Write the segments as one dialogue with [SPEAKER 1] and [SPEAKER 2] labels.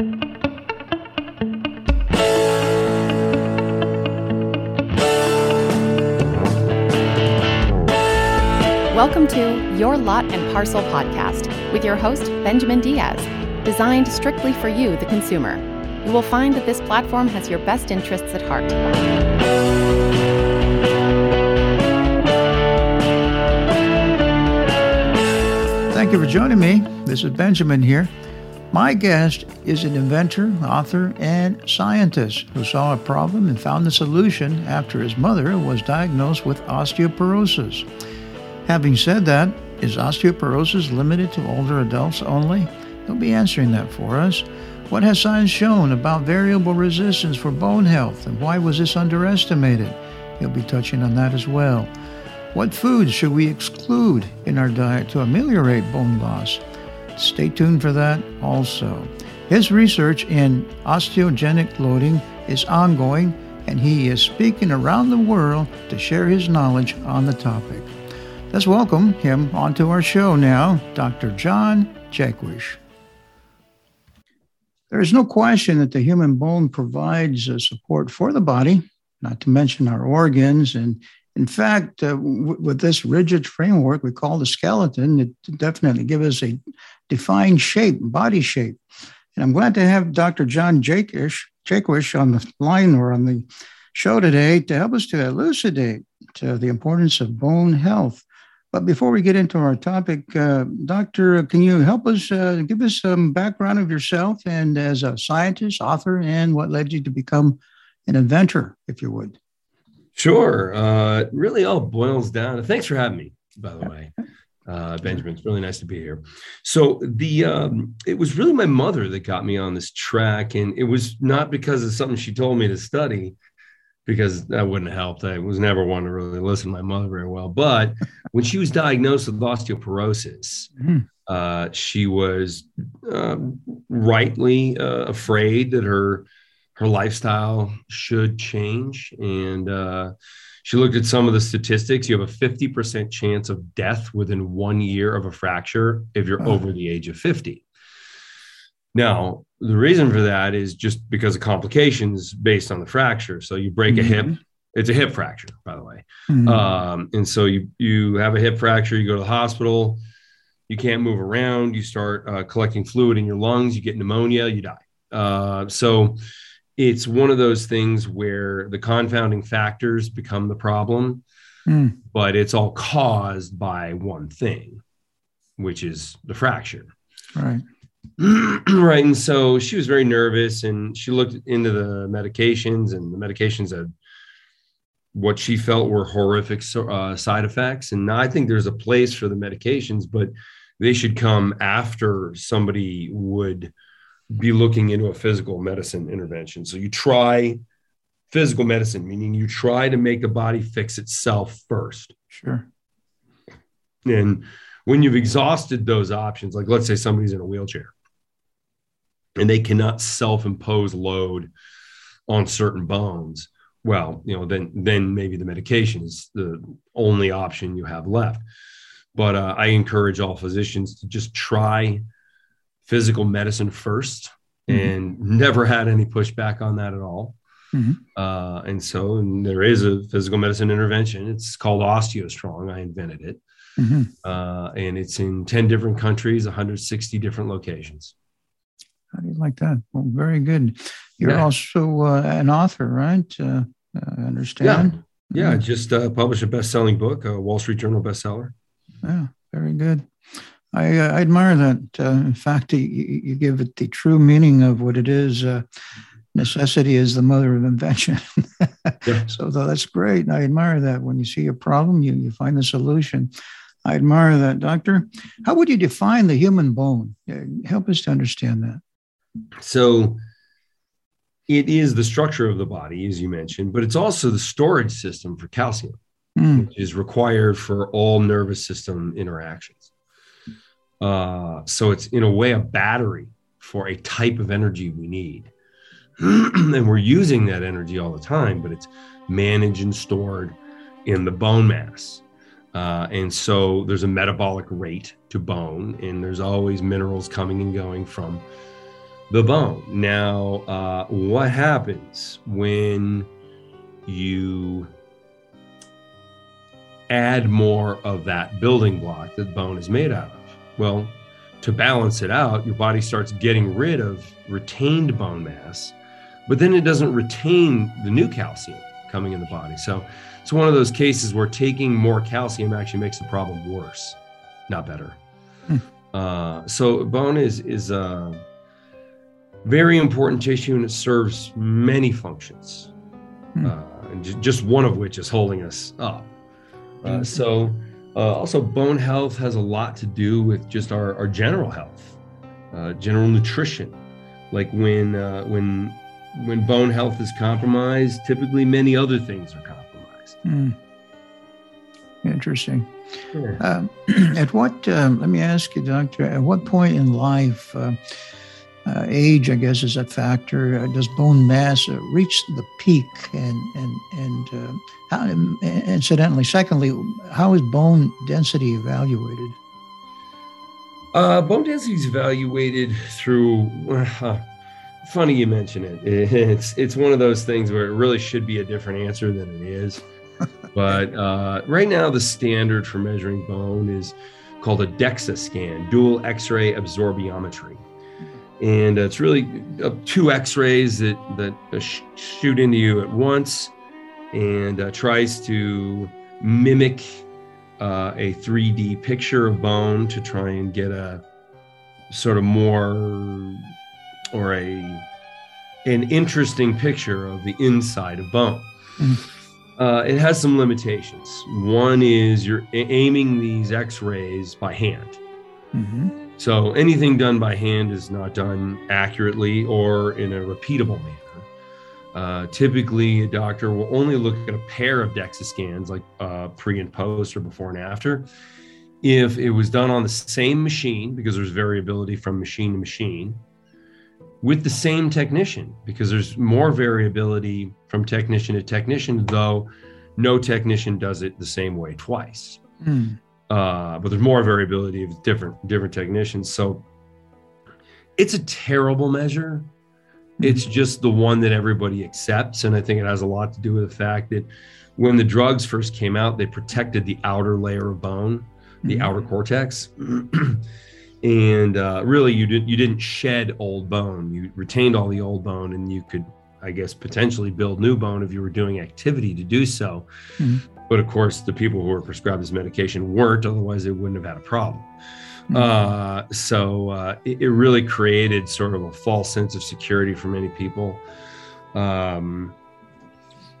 [SPEAKER 1] Welcome to Your Lot and Parcel podcast with your host, Benjamin Diaz, designed strictly for you, the consumer. You will find that this platform has your best interests at heart.
[SPEAKER 2] Thank you for joining me. This is Benjamin here. My guest is an inventor, author, and scientist who saw a problem and found the solution after his mother was diagnosed with osteoporosis. Having said that, is osteoporosis limited to older adults only? He'll be answering that for us. What has science shown about variable resistance for bone health and why was this underestimated? He'll be touching on that as well. What foods should we exclude in our diet to ameliorate bone loss? Stay tuned for that also. His research in osteogenic loading is ongoing, and he is speaking around the world to share his knowledge on the topic. Let's welcome him onto our show now, Dr. John Jaquish. There is no question that the human bone provides uh, support for the body, not to mention our organs. And in fact, uh, w- with this rigid framework we call the skeleton, it definitely gives us a defined shape, body shape. And I'm glad to have Dr. John Jaquish on the line or on the show today to help us to elucidate uh, the importance of bone health. But before we get into our topic, uh, Doctor, can you help us uh, give us some background of yourself and as a scientist, author, and what led you to become an inventor, if you would?
[SPEAKER 3] Sure. Uh, it really all boils down. Thanks for having me, by the way. Uh, Benjamin, it's really nice to be here. So the um, it was really my mother that got me on this track, and it was not because of something she told me to study because that wouldn't have helped. I was never one to really listen to my mother very well. But when she was diagnosed with osteoporosis, mm-hmm. uh, she was uh, rightly uh, afraid that her her lifestyle should change, and uh, she looked at some of the statistics. You have a fifty percent chance of death within one year of a fracture if you're oh. over the age of fifty. Now, the reason for that is just because of complications based on the fracture. So you break mm-hmm. a hip, mm-hmm. it's a hip fracture, by the way. Mm-hmm. Um, and so you you have a hip fracture, you go to the hospital, you can't move around, you start uh, collecting fluid in your lungs, you get pneumonia, you die. Uh, so it's one of those things where the confounding factors become the problem, mm. but it's all caused by one thing, which is the fracture.
[SPEAKER 2] Right.
[SPEAKER 3] right. And so she was very nervous and she looked into the medications, and the medications had what she felt were horrific uh, side effects. And I think there's a place for the medications, but they should come after somebody would be looking into a physical medicine intervention. So you try physical medicine, meaning you try to make the body fix itself first.
[SPEAKER 2] Sure.
[SPEAKER 3] And when you've exhausted those options, like let's say somebody's in a wheelchair and they cannot self-impose load on certain bones, well, you know, then then maybe the medication is the only option you have left. But uh, I encourage all physicians to just try physical medicine 1st mm-hmm. and never had any pushback on that at all. Mm-hmm. Uh, and so and there is a physical medicine intervention. It's called OsteoStrong. I invented it. Mm-hmm. Uh, and it's in 10 different countries, 160 different locations.
[SPEAKER 2] How do you like that? Well, very good. You're yeah. also uh, an author, right? Uh, I understand.
[SPEAKER 3] Yeah, yeah. Just uh, published a best-selling book, a Wall Street Journal bestseller.
[SPEAKER 2] Yeah, very good. I, uh, I admire that. Uh, in fact, you, you, give it the true meaning of what it is. Uh, necessity is the mother of invention. yeah. So that's great. I admire that. When you see a problem, you, you find the solution. I admire that, Doctor. How would you define the human bone? Help us to understand that.
[SPEAKER 3] So, it is the structure of the body, as you mentioned, but it's also the storage system for calcium, mm. which is required for all nervous system interactions. Uh, so, it's in a way a battery for a type of energy we need. and we're using that energy all the time, but it's managed and stored in the bone mass. Uh, and so there's a metabolic rate to bone, and there's always minerals coming and going from the bone. Now, uh, what happens when you add more of that building block that bone is made out of? Well, to balance it out, your body starts getting rid of retained bone mass, but then it doesn't retain the new calcium coming in the body. So it's one of those cases where taking more calcium actually makes the problem worse, not better. Hmm. Uh, so bone is is a very important tissue and it serves many functions, hmm. uh, and just one of which is holding us up. Uh, so uh, also, bone health has a lot to do with just our, our general health, uh, general nutrition. Like when uh, when when bone health is compromised, typically many other things are compromised. Mm.
[SPEAKER 2] Interesting. Sure. Um, at what? Um, let me ask you, doctor. At what point in life? Uh, uh, age, I guess, is a factor. Uh, does bone mass uh, reach the peak? And and and uh, how, incidentally, secondly, how is bone density evaluated?
[SPEAKER 3] Uh, bone density is evaluated through. funny you mention it. It's it's one of those things where it really should be a different answer than it is. but uh, right now, the standard for measuring bone is called a DEXA scan, dual X-ray absorptiometry and it's really uh, two x-rays that that uh, shoot into you at once and uh, tries to mimic uh, a 3d picture of bone to try and get a sort of more or a an interesting picture of the inside of bone mm-hmm. uh, it has some limitations one is you're aiming these x-rays by hand mm-hmm. So anything done by hand is not done accurately or in a repeatable manner. Uh, typically, a doctor will only look at a pair of DEXA scans, like uh, pre and post or before and after. If it was done on the same machine, because there's variability from machine to machine, with the same technician, because there's more variability from technician to technician, though no technician does it the same way twice. Mm uh, but there's more variability of different different technicians. So it's a terrible measure. It's just the one that everybody accepts, and I think it has a lot to do with the fact that when the drugs first came out, they protected the outer layer of bone, the mm-hmm. outer cortex. and uh, really you didn't you didn't shed old bone you retained all the old bone and you could i guess potentially build new bone if you were doing activity to do so mm-hmm. But of course, the people who were prescribed this medication weren't, otherwise, they wouldn't have had a problem. Mm-hmm. Uh, so uh, it, it, really created sort of a false sense of security for many people. Um,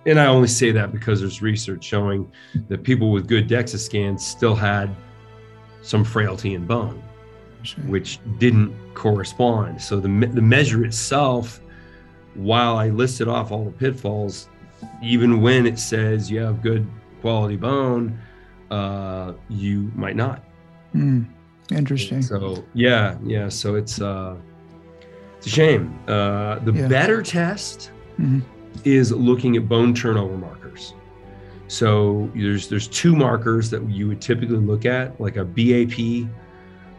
[SPEAKER 3] and I only say that because there's research showing that people with good DEXA scans still had some frailty in bone, which didn't correspond. So the, the measure itself, while I listed off all the pitfalls, even when it says you have good quality bone, uh, you might not.
[SPEAKER 2] Mm, interesting.
[SPEAKER 3] So yeah, yeah. So it's uh, it's a shame. Uh, the yeah. better test mm-hmm. is looking at bone turnover markers. So there's there's two markers that you would typically look at, like a BAP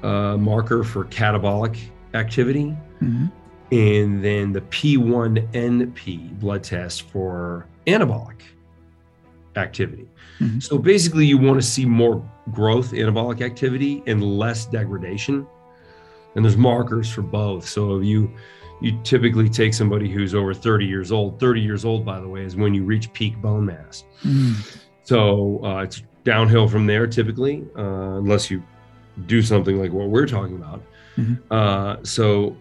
[SPEAKER 3] uh, marker for catabolic activity, mm-hmm. And then the P1NP blood test for anabolic activity. Mm-hmm. So basically, you want to see more growth, anabolic activity, and less degradation. And there's markers for both. So if you you typically take somebody who's over 30 years old. 30 years old, by the way, is when you reach peak bone mass. Mm-hmm. So uh, it's downhill from there typically, uh, unless you do something like what we're talking about. Mm-hmm. Uh, so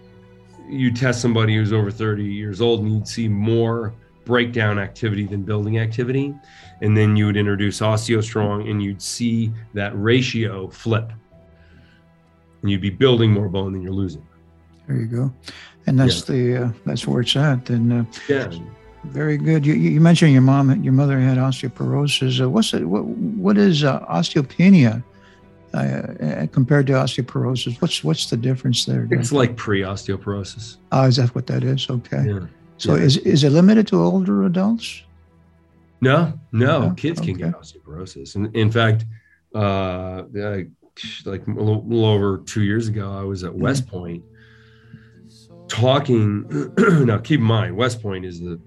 [SPEAKER 3] you test somebody who's over 30 years old and you'd see more breakdown activity than building activity. And then you would introduce OsteoStrong and you'd see that ratio flip. And you'd be building more bone than you're losing.
[SPEAKER 2] There you go. And that's yeah. the uh, that's where it's at. And uh, yeah. Very good. You, you mentioned your mom, your mother had osteoporosis. Uh, what's it? What what is uh, osteopenia uh, compared to osteoporosis? What's what's the difference there?
[SPEAKER 3] It's like pre-osteoporosis.
[SPEAKER 2] Oh, is that what that is? Okay. Yeah. So yeah. is is it limited to older adults?
[SPEAKER 3] No, no, kids okay. can get osteoporosis. And in fact, uh, like a little, over two years ago, I was at West Point talking now keep in mind west point is the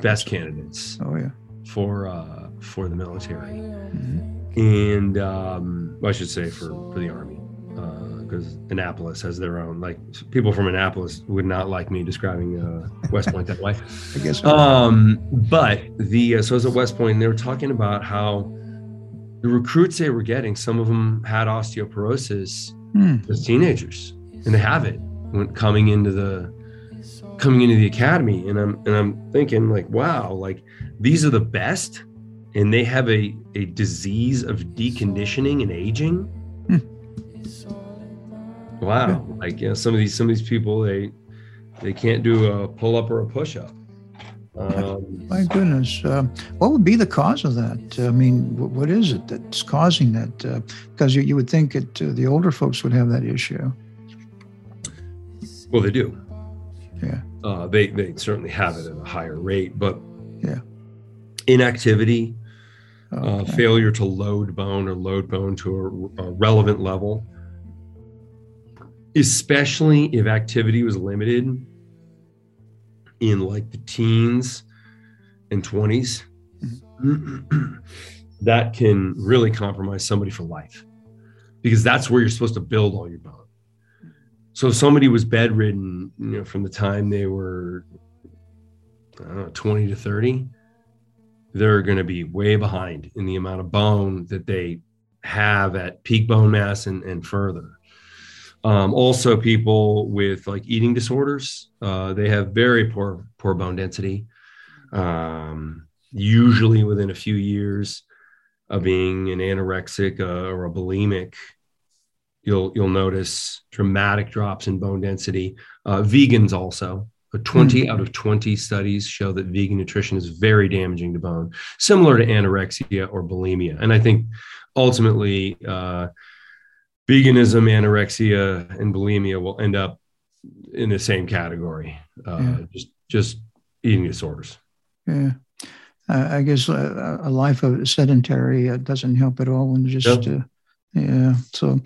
[SPEAKER 3] best candidates
[SPEAKER 2] Oh yeah.
[SPEAKER 3] for uh for the military
[SPEAKER 2] Mhm.
[SPEAKER 3] And um i should say for for the army because annapolis has their own like people from annapolis would not like me describing uh west point that way
[SPEAKER 2] I guess.
[SPEAKER 3] um but the uh, so I was at west point and they were talking about how the recruits they were getting some of them had osteoporosis
[SPEAKER 2] Hmm.
[SPEAKER 3] as teenagers and they have it when coming into the coming into the academy and i'm and i'm thinking like wow like these are the best and they have a a disease of deconditioning and aging
[SPEAKER 2] Hmm.
[SPEAKER 3] wow like you know some of these some of these people they they can't do a pull-up or a push-up um,
[SPEAKER 2] My goodness. Uh, what would be the cause of that? I mean, wh- what is it that's causing that? Uh, because you, you would think that uh, the older folks would have that issue.
[SPEAKER 3] well they do
[SPEAKER 2] Yeah.
[SPEAKER 3] uh, they they certainly have it at a higher rate but
[SPEAKER 2] Yeah.
[SPEAKER 3] Inactivity uh, failure to load bone or load bone to a, a relevant level, especially if activity was limited in like the teens and 20s. that can really compromise somebody for life because that's where you're supposed to build all your bone. So if somebody was bedridden, you know, from the time they were know, 20 to 30, they're going to be way behind in the amount of bone that they have at peak bone mass and, and further. Um, also, people with like eating disorders, uh, they have very poor poor bone density. Um, usually, within a few years of being an anorexic uh, or a bulimic, you'll you'll notice dramatic drops in bone density. Uh, vegans also. Uh, 20 out of 20 studies show that vegan nutrition is very damaging to bone, similar to anorexia or bulimia. And I think ultimately, uh, veganism, anorexia, and bulimia will end up in the same category, uh,
[SPEAKER 2] Yeah.
[SPEAKER 3] just just eating disorders.
[SPEAKER 2] Yeah. Uh, I guess uh, a life of sedentary uh, doesn't help at all when you just,
[SPEAKER 3] No.
[SPEAKER 2] uh, yeah. So,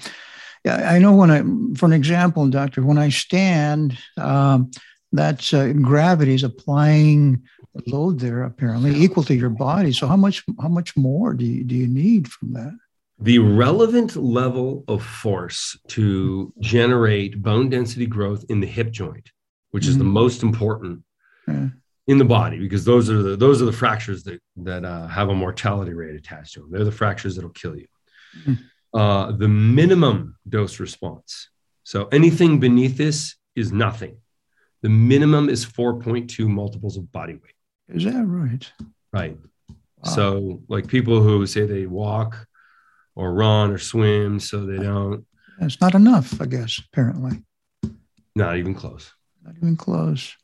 [SPEAKER 2] yeah, I know when I, for an example, doctor, when I stand, um, that's uh, gravity is applying load there apparently equal to your body. So how much, how much more do you, do you need from that?
[SPEAKER 3] The relevant level of force to generate bone density growth in the hip joint, which is the
[SPEAKER 2] Mhm.
[SPEAKER 3] most important
[SPEAKER 2] Yeah.
[SPEAKER 3] in the body, because those are the those are the fractures that that uh, have a mortality rate attached to them. They're the fractures that'll kill you.
[SPEAKER 2] Mhm.
[SPEAKER 3] Uh, the minimum dose response. So anything beneath this is nothing. The minimum is 4.2 multiples of body weight.
[SPEAKER 2] Is that right?
[SPEAKER 3] Right.
[SPEAKER 2] Wow.
[SPEAKER 3] So, like people who say they walk or run or swim, so they don't,
[SPEAKER 2] That's not enough, I guess, apparently.
[SPEAKER 3] not even close.
[SPEAKER 2] Not even close.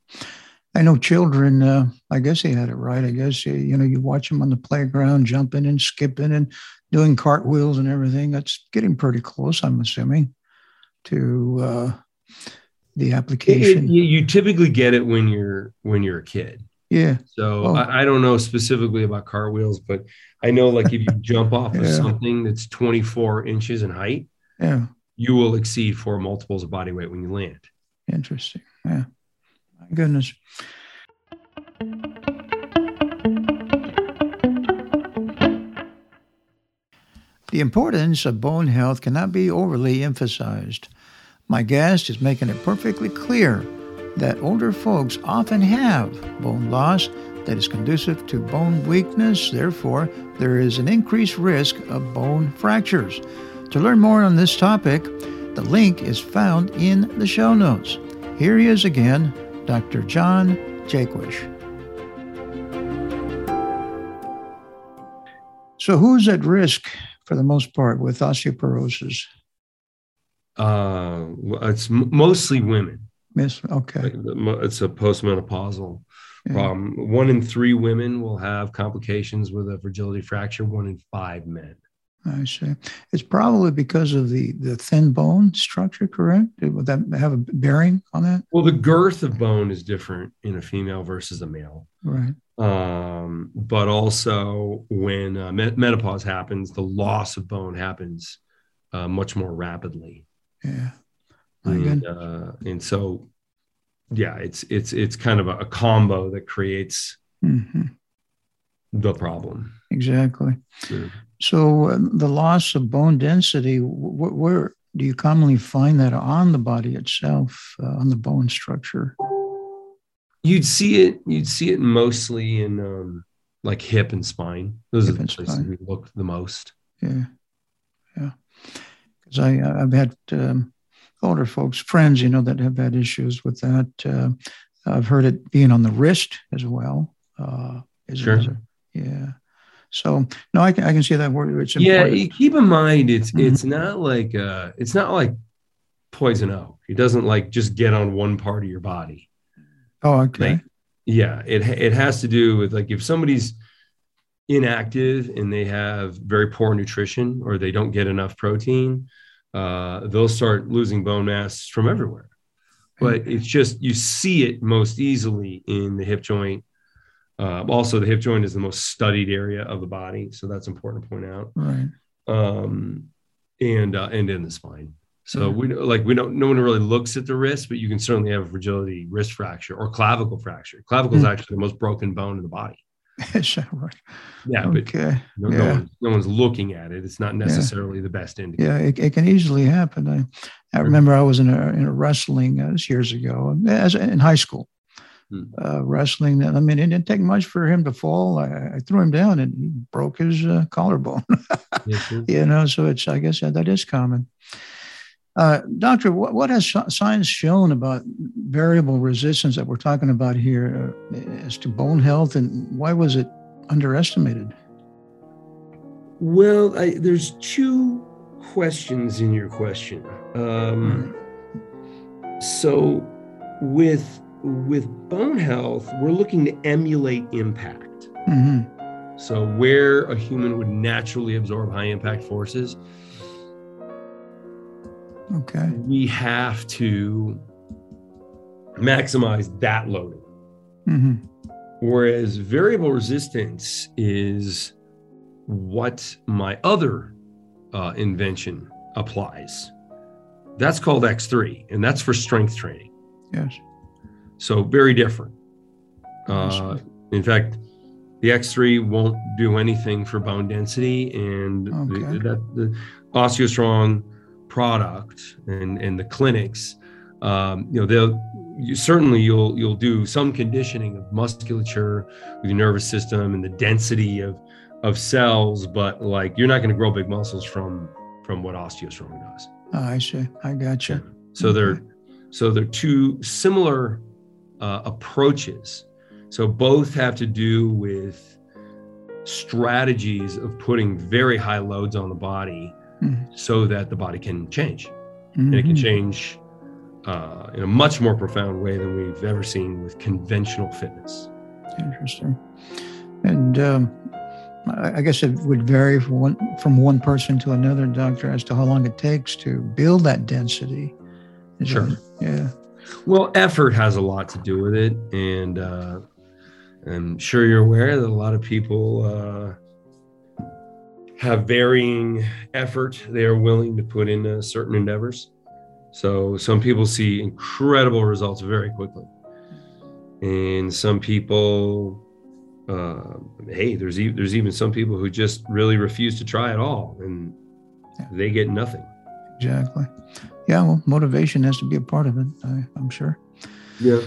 [SPEAKER 2] I know children, uh, I guess they had it right. I guess, you, you know, you watch them on the playground jumping and skipping and doing cartwheels and everything. That's getting pretty close, I'm assuming, to uh, the
[SPEAKER 3] It-
[SPEAKER 2] application.
[SPEAKER 3] you, typically get it when you're when you're a kid.
[SPEAKER 2] yeah.
[SPEAKER 3] So
[SPEAKER 2] Oh.
[SPEAKER 3] I, I don't know specifically about cartwheels, but I know like if you jump off of something that's 24 inches in height,
[SPEAKER 2] Yeah.
[SPEAKER 3] you will exceed four multiples of body weight when you land.
[SPEAKER 2] Interesting. Yeah. My goodness. The importance of bone health cannot be overly emphasized. My guest is making it perfectly clear that older folks often have bone loss that is conducive to bone weakness. Therefore, there is an increased risk of bone fractures. To learn more on this topic, the link is found in the show notes. Here he is again, Dr. John Jaquish. So, who's at risk for the most part with osteoporosis?
[SPEAKER 3] Uh, it's mostly women.
[SPEAKER 2] Miss, okay.
[SPEAKER 3] Like, the mo- It's a postmenopausal
[SPEAKER 2] Yeah.
[SPEAKER 3] problem. One in three women will have complications with a fragility fracture. One in five men.
[SPEAKER 2] I see. It's probably because of the, the thin bone structure, correct? Would that have a bearing on that?
[SPEAKER 3] Well, the girth of bone is different in a female versus a male.
[SPEAKER 2] Right.
[SPEAKER 3] Um, but also, when uh, me- menopause happens, the loss of bone happens uh, much more rapidly.
[SPEAKER 2] Yeah.
[SPEAKER 3] And, uh, and so, yeah, it's it's it's kind of a, a combo that creates
[SPEAKER 2] hmm
[SPEAKER 3] the problem.
[SPEAKER 2] Exactly.
[SPEAKER 3] Yeah.
[SPEAKER 2] So uh, the loss of bone density, wh- where do you commonly find that on the body itself, uh, on the bone structure?
[SPEAKER 3] You'd see it. You'd see it mostly in um, like hip and spine. Those
[SPEAKER 2] Hip
[SPEAKER 3] are the places
[SPEAKER 2] spine.
[SPEAKER 3] we look the most.
[SPEAKER 2] Yeah. I I've had um, older folks, friends, you know, that have had issues with that. Uh, I've heard it being on the wrist as well. Uh, is
[SPEAKER 3] Sure.
[SPEAKER 2] is a- yeah. So no, I can I can see that where it's
[SPEAKER 3] Yeah,
[SPEAKER 2] important.
[SPEAKER 3] you keep in mind it's
[SPEAKER 2] Mhm.
[SPEAKER 3] it's not like uh, it's not like poison oak. It doesn't like just get on one part of your body.
[SPEAKER 2] oh, okay.
[SPEAKER 3] Like, yeah, it it has to do with like if somebody's inactive and they have very poor nutrition or they don't get enough protein, uh, they'll start losing bone mass from everywhere. But it's just you see it most easily in the hip joint. Uh, also, the hip joint is the most studied area of the body, so that's important to point out.
[SPEAKER 2] Right.
[SPEAKER 3] Um, and uh, and in the spine. So
[SPEAKER 2] Mhm.
[SPEAKER 3] we like we don't no one really looks at the wrist, but you can certainly have a fragility wrist fracture or clavicle fracture. Clavicle is
[SPEAKER 2] Mhm.
[SPEAKER 3] actually the most broken bone in the body.
[SPEAKER 2] Right?
[SPEAKER 3] Yeah, but
[SPEAKER 2] Okay.
[SPEAKER 3] no, no,
[SPEAKER 2] yeah.
[SPEAKER 3] one, no one's looking at it. It's not necessarily the best indicator.
[SPEAKER 2] Yeah, it, it can easily happen. I, I remember I was in a, in a wrestling uh, years ago, as in high school,
[SPEAKER 3] Hmm.
[SPEAKER 2] uh, wrestling. I mean, it didn't take much for him to fall. I, I threw him down and he broke his uh, collarbone.
[SPEAKER 3] Yes,
[SPEAKER 2] you know, so it's I guess that, that is common. Uh, doctor, what, what has science shown about variable resistance that we're talking about here uh, as to bone health, and why was it underestimated?
[SPEAKER 3] Well, I, there's two questions in your question. Um, so, with with bone health, we're looking to emulate impact.
[SPEAKER 2] hmm
[SPEAKER 3] So, where a human would naturally absorb high impact forces,
[SPEAKER 2] Okay.
[SPEAKER 3] we have to maximize that loading.
[SPEAKER 2] hmm
[SPEAKER 3] Whereas variable resistance is what my other uh, invention applies. That's called X3, and that's for strength training.
[SPEAKER 2] Yes.
[SPEAKER 3] So, very different. Uh, in fact, the X3 won't do anything for bone density, and
[SPEAKER 2] Okay.
[SPEAKER 3] the, that, the OsteoStrong product and, and the clinics, um, you know, they'll you, certainly you'll you'll do some conditioning of musculature with your nervous system and the density of of cells, but like you're not going to grow big muscles from from what OsteoStrong does.
[SPEAKER 2] Oh, I see. I gotcha.
[SPEAKER 3] So they're so they're two similar uh, approaches. So both have to do with strategies of putting very high loads on the body
[SPEAKER 2] Mhm.
[SPEAKER 3] so that the body can change. And it can
[SPEAKER 2] Mhm.
[SPEAKER 3] change uh, in a much more profound way than we've ever seen with conventional fitness.
[SPEAKER 2] Interesting. And um, I guess it would vary from one, from one person to another, doctor, as to how long it takes to build that density. Is
[SPEAKER 3] Sure.
[SPEAKER 2] that- yeah.
[SPEAKER 3] Well, effort has a lot to do with it. And uh, I'm sure you're aware that a lot of people uh, have varying effort they are willing to put into certain endeavors. So some people see incredible results very quickly. And some people, uh, hey, there's, e- there's even some people who just really refuse to try at all and
[SPEAKER 2] Yeah.
[SPEAKER 3] they get nothing.
[SPEAKER 2] Exactly. Yeah. Well, motivation has to be a part of it. I, I'm sure.
[SPEAKER 3] Yeah.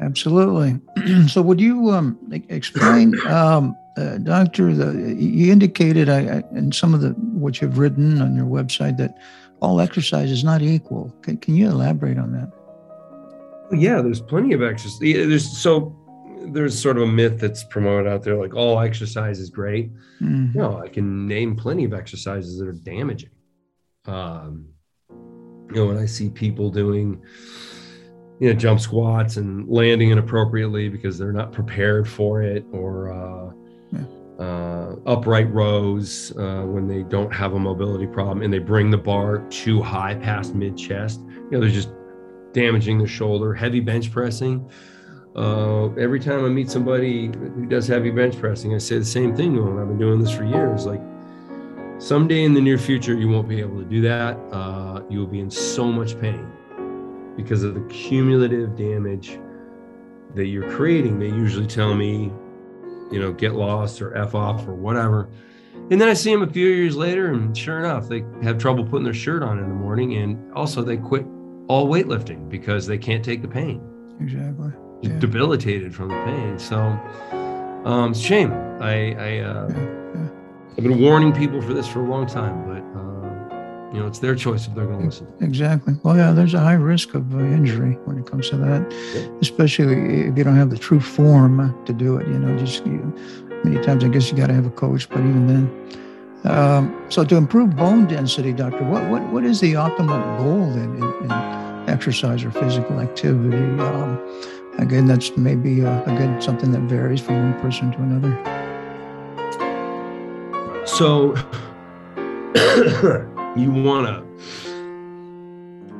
[SPEAKER 2] Absolutely. so, would you um, explain, um, uh, Doctor? The you indicated I, I, in some of the what you've written on your website that all exercise is not equal. Can, can you elaborate on that?
[SPEAKER 3] Yeah, there's plenty of exercise. Yeah, there's so there's sort of a myth that's promoted out there, like all exercise is great.
[SPEAKER 2] Mhm.
[SPEAKER 3] No, I can name plenty of exercises that are damaging. Um, you know, when I see people doing, you know, jump squats and landing inappropriately because they're not prepared for it, or uh,
[SPEAKER 2] Yeah.
[SPEAKER 3] uh, upright rows uh, when they don't have a mobility problem and they bring the bar too high past mid chest, you know, they're just damaging their shoulder. Heavy bench pressing. Uh, every time I meet somebody who does heavy bench pressing, I say the same thing to them. I've been doing this for years. Like, someday in the near future, you won't be able to do that. Uh, you will be in so much pain because of the cumulative damage that you're creating, they usually tell me, you know, get lost or F off or whatever. And then I see them a few years later, and sure enough, they have trouble putting their shirt on in the morning. And also, they quit all weightlifting because they can't take the pain.
[SPEAKER 2] Exactly. Yeah.
[SPEAKER 3] Debilitated from the pain. So, um, it's shame. I, I uh,
[SPEAKER 2] Yeah, yeah.
[SPEAKER 3] I've been warning people for this for a long time, but uh, you know, it's their choice if they're going to listen.
[SPEAKER 2] Exactly. Well, yeah, there's a high risk of uh, injury when it comes to that,
[SPEAKER 3] Yep.
[SPEAKER 2] especially if you don't have the true form to do it. You know, just you, many times I guess you got to have a coach, but even then. Um, so to improve bone density, doctor, what what what is the optimal goal then in, in exercise or physical activity? Um, again, that's maybe uh, again something that varies from one person to another.
[SPEAKER 3] So you want to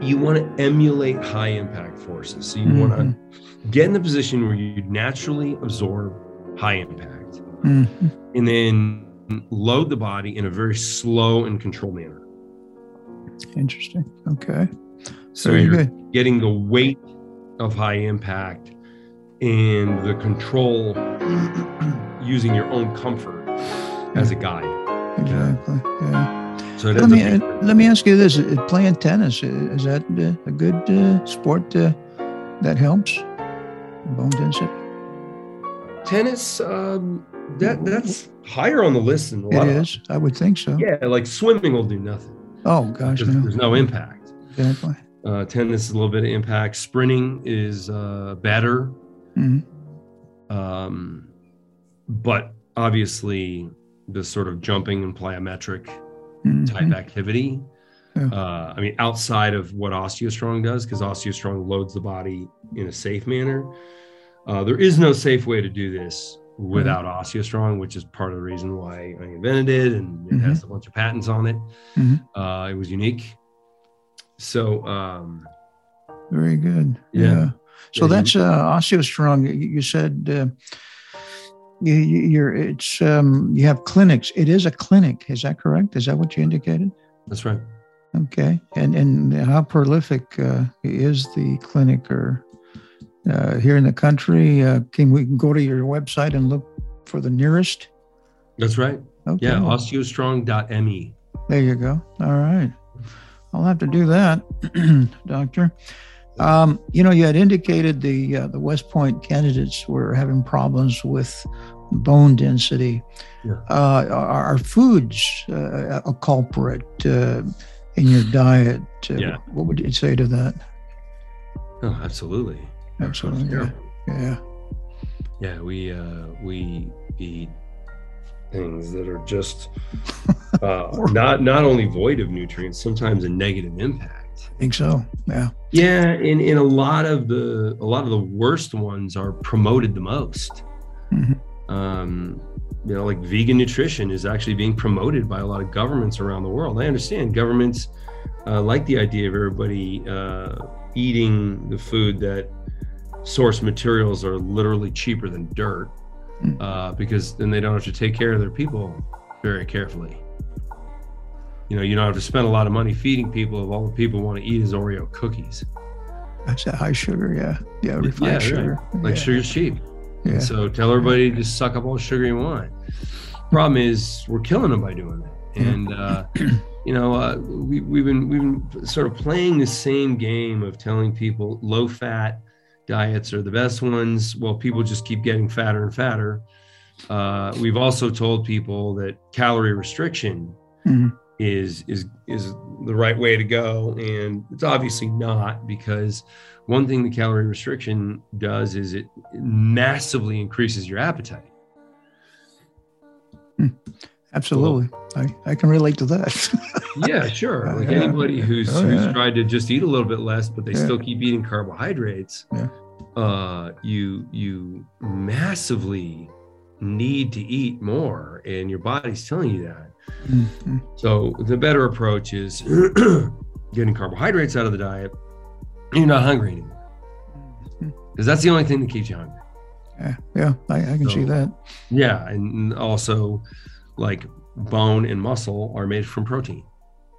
[SPEAKER 3] you want to emulate high impact forces. So you want
[SPEAKER 2] Mhm.
[SPEAKER 3] to get in the position where you naturally absorb high impact
[SPEAKER 2] Mhm.
[SPEAKER 3] and then load the body in a very slow and controlled manner.
[SPEAKER 2] Interesting. Okay.
[SPEAKER 3] So
[SPEAKER 2] Very
[SPEAKER 3] you're
[SPEAKER 2] good.
[SPEAKER 3] getting the weight of high impact and the control using your own comfort as a guide.
[SPEAKER 2] Exactly. Yeah.
[SPEAKER 3] So
[SPEAKER 2] Let me
[SPEAKER 3] up
[SPEAKER 2] uh, let me ask you this: uh, Playing tennis uh, is that uh, a good uh, sport uh, that helps bone density?
[SPEAKER 3] tennis um, that that's higher on the list than a
[SPEAKER 2] It
[SPEAKER 3] lot of.
[SPEAKER 2] I would think so.
[SPEAKER 3] yeah like swimming will do nothing
[SPEAKER 2] Oh gosh, no.
[SPEAKER 3] there's no impact
[SPEAKER 2] Exactly.
[SPEAKER 3] uh, tennis is a little bit of impact sprinting is uh, better
[SPEAKER 2] Mhm.
[SPEAKER 3] um, but obviously the sort of jumping and plyometric type
[SPEAKER 2] Mhm.
[SPEAKER 3] activity
[SPEAKER 2] Yeah.
[SPEAKER 3] uh, i mean outside of what osteostrong does because osteostrong loads the body in a safe manner uh, there is no safe way to do this without osteostrong which is part of the reason why i invented it and it has a bunch of patents on it
[SPEAKER 2] Mhm.
[SPEAKER 3] uh, it was unique so um,
[SPEAKER 2] Very good.
[SPEAKER 3] Yeah.
[SPEAKER 2] Yeah. So
[SPEAKER 3] Yeah,
[SPEAKER 2] that's uh, OsteoStrong. You, said uh, you- you're it's um, you have clinics. It is a clinic. Is that correct? Is that what you indicated?
[SPEAKER 3] that's right
[SPEAKER 2] Okay. And and how prolific uh, is the clinic or uh, here in the country? Uh, can we go to your website and look for the nearest?
[SPEAKER 3] that's right
[SPEAKER 2] Okay.
[SPEAKER 3] yeah osteostrong.me
[SPEAKER 2] There you go. All right. I'll have to do that, doctor. Um, you know, you had indicated the uh, the West Point candidates were having problems with bone density.
[SPEAKER 3] Yeah.
[SPEAKER 2] Uh, are, are foods uh, a culprit uh, in your diet? Uh,
[SPEAKER 3] Yeah.
[SPEAKER 2] What would you say to that?
[SPEAKER 3] oh absolutely
[SPEAKER 2] Absolutely. Yeah. Yeah.
[SPEAKER 3] Yeah, we uh, we eat things that are just uh, not not only void of nutrients, sometimes a negative impact.
[SPEAKER 2] I think so. Yeah.
[SPEAKER 3] Yeah, and, and a lot of the a lot of the worst ones are promoted the most.
[SPEAKER 2] Mhm.
[SPEAKER 3] Um, you know, like vegan nutrition is actually being promoted by a lot of governments around the world. I understand governments uh, like the idea of everybody uh, eating the food that source materials are literally cheaper than dirt,
[SPEAKER 2] Mm.
[SPEAKER 3] uh, because then they don't have to take care of their people very carefully. You know, you don't have to spend a lot of money feeding people if all the people want to eat is Oreo cookies.
[SPEAKER 2] That's a high sugar. Yeah. Yeah. Refined
[SPEAKER 3] Yeah, right.
[SPEAKER 2] sugar.
[SPEAKER 3] Like
[SPEAKER 2] yeah.
[SPEAKER 3] sugar's cheap.
[SPEAKER 2] Yeah.
[SPEAKER 3] And so tell everybody to just suck up all the sugar you want. Problem is, we're killing them by doing that. And uh, you know, uh, we, we've been we've been sort of playing the same game of telling people low fat diets are the best ones. Well, people just keep getting fatter and fatter. Uh, we've also told people that calorie restriction
[SPEAKER 2] Mhm.
[SPEAKER 3] Is is is the right way to go, and it's obviously not because one thing the calorie restriction does is it massively increases your appetite.
[SPEAKER 2] Absolutely. I, I can relate to that.
[SPEAKER 3] Yeah, sure. Like
[SPEAKER 2] Yeah.
[SPEAKER 3] anybody who's
[SPEAKER 2] Oh,
[SPEAKER 3] who's
[SPEAKER 2] yeah.
[SPEAKER 3] tried to just eat a little bit less, but they
[SPEAKER 2] Yeah.
[SPEAKER 3] still keep eating carbohydrates.
[SPEAKER 2] Yeah.
[SPEAKER 3] Uh, you you massively need to eat more, and your body's telling you that.
[SPEAKER 2] Mhm.
[SPEAKER 3] So the better approach is getting carbohydrates out of the diet. You're not hungry anymore because that's the only thing that keeps you hungry.
[SPEAKER 2] Yeah, yeah, I, I can see that.
[SPEAKER 3] Yeah, and also like bone and muscle are made from protein.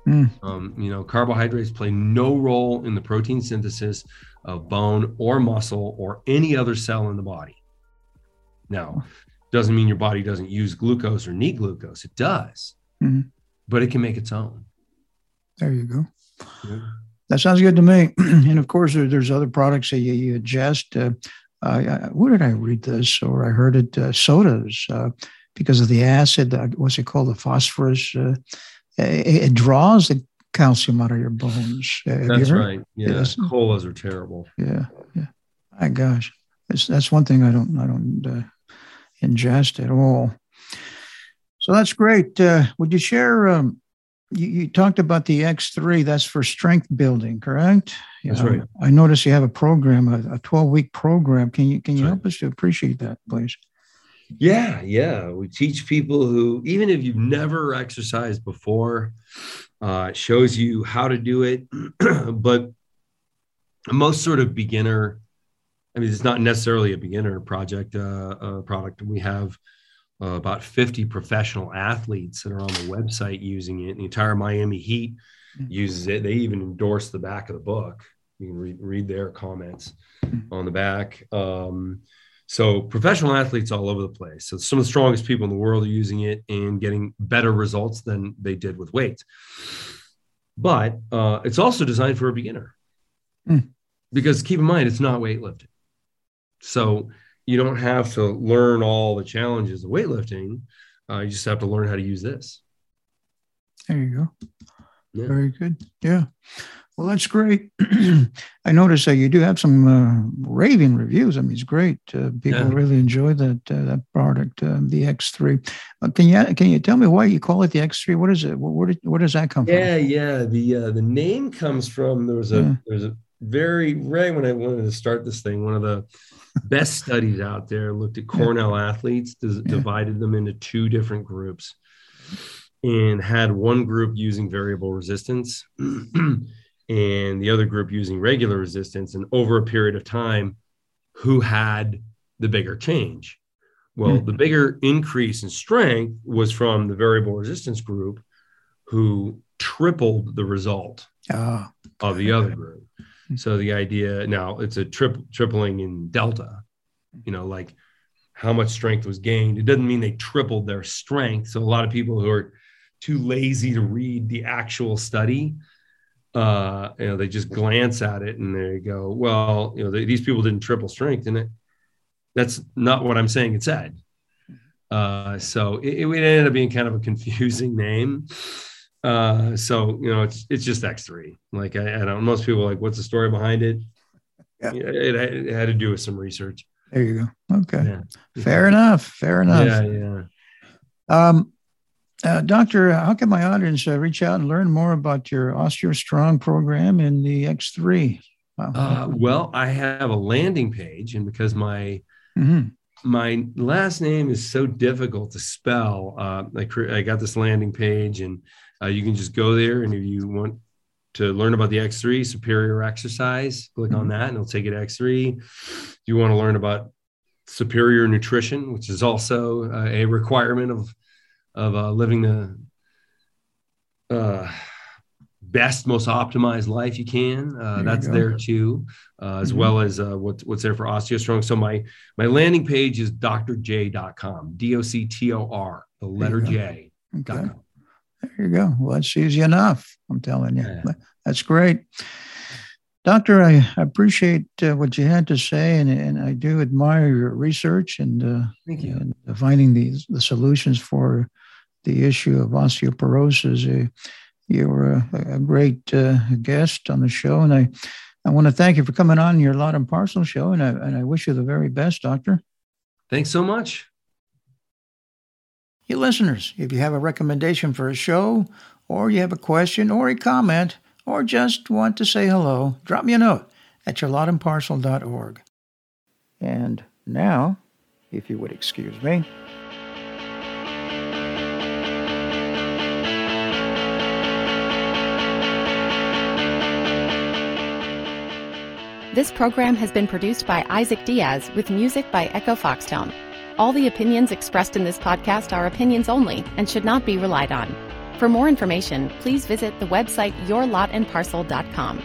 [SPEAKER 3] Mm. Um, you know, carbohydrates play no role in the protein synthesis of bone or muscle or any other cell in the body. Now, doesn't mean your body doesn't use glucose or need glucose. It does, mm-hmm. but it can make its own.
[SPEAKER 2] There you go. Yeah. That sounds good to me. and of course, there, there's other products that you, you adjust. Uh, uh, where did I read this or I heard it? Uh, sodas, uh, because of the acid, uh, what's it called? The phosphorus. Uh, it, it, draws the calcium out of your bones.
[SPEAKER 3] that's right. Yeah. Colas are terrible.
[SPEAKER 2] Yeah. Yeah. My gosh. That's, that's one thing I don't, I don't ingest at all. So that's great. would you share um, you, you, talked about the X3. That's for strength building, correct?
[SPEAKER 3] That's right.
[SPEAKER 2] I noticed you have a program, a, a 12 week program. Can you can you help us to appreciate that, please?
[SPEAKER 3] Yeah, yeah. We teach people who, even if you've never exercised before, uh, shows you how to do it. but most sort of beginner, I mean, it's not necessarily a beginner project, uh, uh, product. We have uh, about 50 professional athletes that are on the website using it. The entire Miami Heat mm-hmm. uses it. They even endorse the back of the book. You can read, read their comments mm-hmm. on the back. Um, so professional athletes all over the place. So some of the strongest people in the world are using it and getting better results than they did with weights. But uh, it's also designed for a beginner mm. because keep in mind it's not weightlifting. So you don't have to learn all the challenges of weightlifting. Uh, you just have to learn how to use this.
[SPEAKER 2] There you go. Yeah. Very good. Yeah. Well, that's great. I noticed that you do have some uh, raving reviews. I mean, it's great. Uh, people yeah. really enjoy that uh, that product, uh, the X3. Uh, can you can you tell me why you call it the X3? What is it? Where, did, where does that come
[SPEAKER 3] yeah,
[SPEAKER 2] from?
[SPEAKER 3] Yeah, yeah. The uh, the name comes from there was a yeah. there's a very right when I wanted to start this thing. One of the best studies out there looked at Cornell athletes, divided them into two different groups, and had one group using variable resistance and the other group using regular resistance. And over a period of time, who had the bigger change? Well, mm-hmm. the bigger increase in strength was from the variable resistance group, who tripled the result oh, of the other group. So the idea now it's a trip, tripling in delta, you know, like how much strength was gained. It doesn't mean they tripled their strength. So a lot of people who are too lazy to read the actual study, uh, you know, they just glance at it and they go, well, you know, they, these people didn't triple strength, and it that's not what I'm saying. It said. Uh, so it, it ended up being kind of a confusing name. Uh, so you know, it's it's just X three. Like I, I, don't. Most people like, what's the story behind it? Yeah, it, it, had to do with some research.
[SPEAKER 2] There you go. Okay, yeah. fair enough. Fair enough.
[SPEAKER 3] Yeah, yeah.
[SPEAKER 2] Um, uh, doctor, how can my audience uh, reach out and learn more about your OsteoStrong program in the X3?
[SPEAKER 3] Wow. Uh, well, I have a landing page, and because my mm-hmm. my last name is so difficult to spell, uh, I, I got this landing page, and uh, you can just go there, and if you want to learn about the X3 superior exercise, click mm-hmm. on that, and it'll take you to X3. If you want to learn about superior nutrition, which is also uh, a requirement of of uh, living the uh, best, most optimized life you can. Uh, there that's you there too, uh, as mm-hmm. well as uh, what, what's there for OsteoStrong. So my my landing page is doctorj.com, D O C T O R, the letter J. Okay.
[SPEAKER 2] There you go. Well, that's easy enough. I'm telling you. Yeah. That's great. Doctor, I appreciate uh, what you had to say, and, and I do admire your research and, uh,
[SPEAKER 3] Thank you.
[SPEAKER 2] and finding these the solutions for the issue of osteoporosis. Uh, you were a, a great uh, guest on the show, and I, I want to thank you for coming on your Lot and Parcel show, and I, and I wish you the very best, Doctor.
[SPEAKER 3] Thanks so much.
[SPEAKER 2] Listeners, if you have a recommendation for a show, or you have a question or a comment, or just want to say hello, drop me a note at yourlotandparcel.org. And now, if you would excuse me.
[SPEAKER 1] This program has been produced by Isaac Diaz with music by Echo Foxtone. All the opinions expressed in this podcast are opinions only and should not be relied on. For more information, please visit the website yourlotandparcel.com.